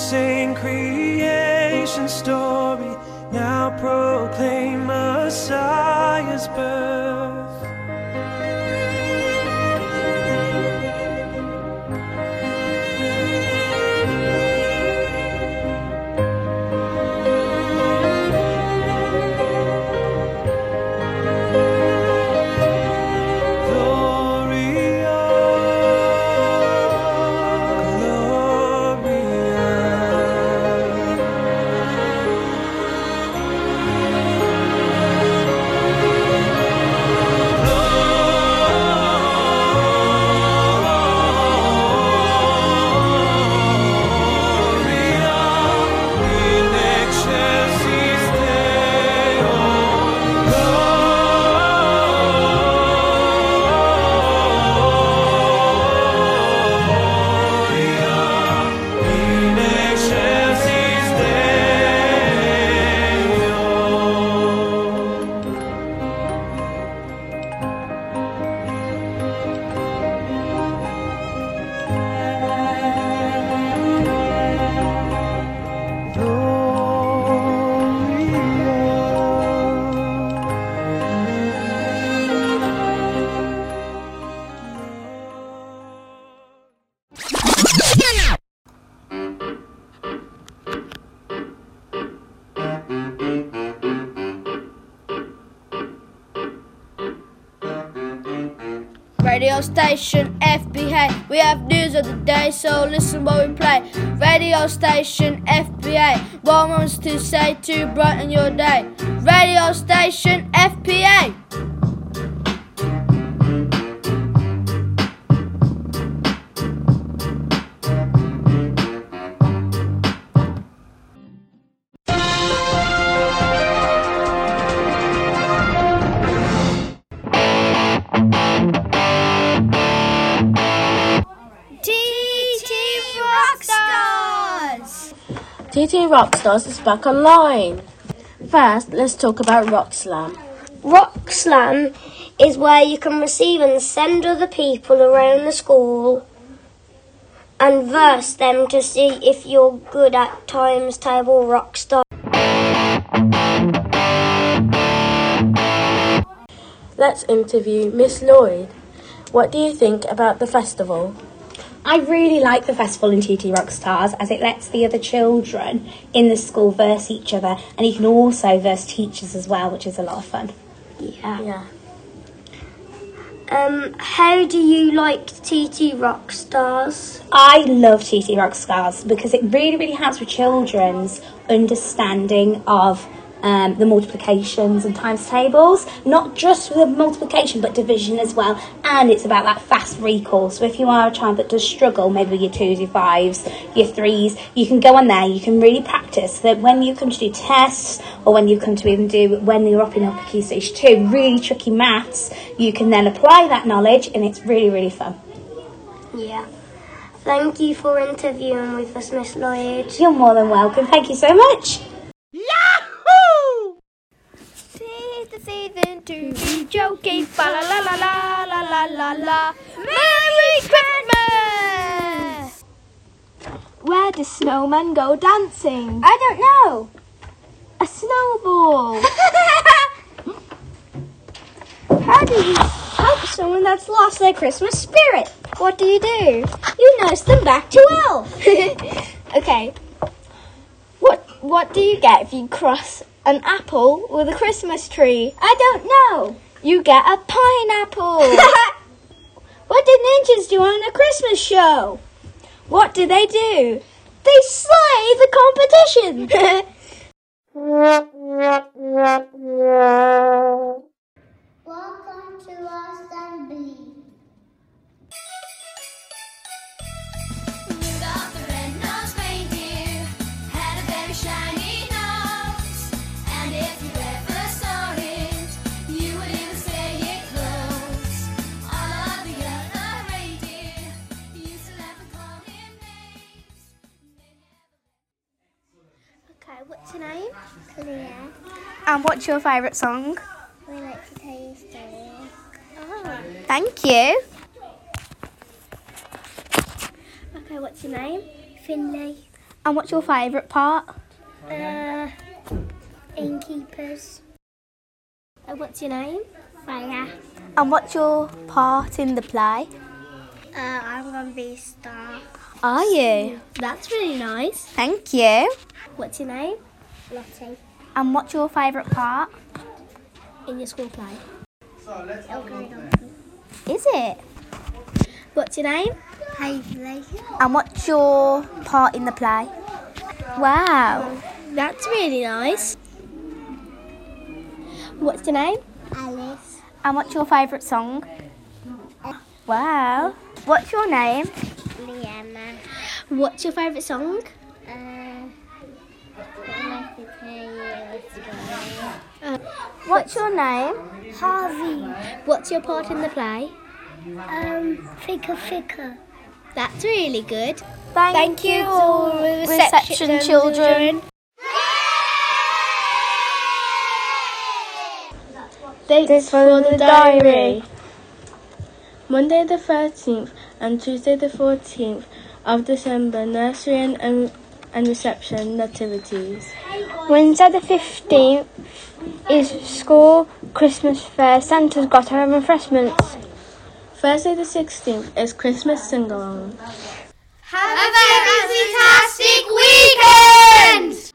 same creation story now proclaim Messiah's birth. Radio station FPA, we have news of the day, so listen while we play. Radio station FPA, what wants to say to brighten your day? Radio station FPA. TT Rockstars is back online. First, let's talk about Rock Slam. Rock Slam is where you can receive and send other people around the school and verse them to see if you're good at times table rock star. Let's interview Miss Lloyd. What do you think about the festival? I really like the festival in TT Rockstars as it lets the other children in the school verse each other and you can also verse teachers as well, which is a lot of fun. Yeah. Yeah. Um, how do you like TT Rock Stars? I love TT Rockstars because it really, really helps with children's understanding of um, the multiplications and times tables, not just with the multiplication but division as well. And it's about that fast recall. So if you are a child that does struggle, maybe with your twos, your fives, your threes, you can go on there. You can really practice so that when you come to do tests or when you come to even do when you're up in upper key stage two, really tricky maths, you can then apply that knowledge, and it's really, really fun. Yeah. Thank you for interviewing with us, Miss Lloyd. You're more than welcome. Thank you so much. The season to be joking. Fa la la la la la la la la. Merry Christmas! Where do snowmen go dancing? I don't know. A snowball. How do you help someone that's lost their Christmas spirit? What do you do? You nurse them back to health. okay. What what do you get if you cross an apple with a Christmas tree? I don't know. You get a pineapple. What do ninjas do on a Christmas show? what do they do? They slay the competition. Okay, what's your name? Clea. And what's your favourite song? We like to tell you stories. Thank you. Okay, what's your name? Finley. And what's your favourite part? Uh, innkeepers. And what's your name? Freya. And what's your part in the play? Uh, I'm gonna be star. Are you? That's really nice. Thank you. What's your name? Lottie. And what's your favourite part? In your school play. Is it? What's your name? Hazeley. And what's your part in the play? Wow. That's really nice. What's your name? Alice. And what's your favourite song? Wow. What's your name? Leanna. What's your favourite song? Uh, What's your name? Harvey. What's your part in the play? Um, figure figure. That's really good. Thank, Thank you to all reception reception children. Dates for the diary. Monday the 13th and Tuesday the 14th of December, nursery and, and, and reception nativities. Wednesday the 15th is school Christmas fair. Santa's got her refreshments. Thursday the 16th is Christmas sing-along. Have a fantastic weekend!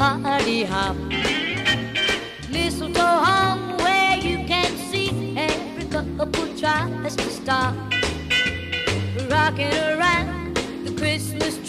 Party hop. Mistletoe hung where you can see every couple tries to stop. Rocking around the Christmas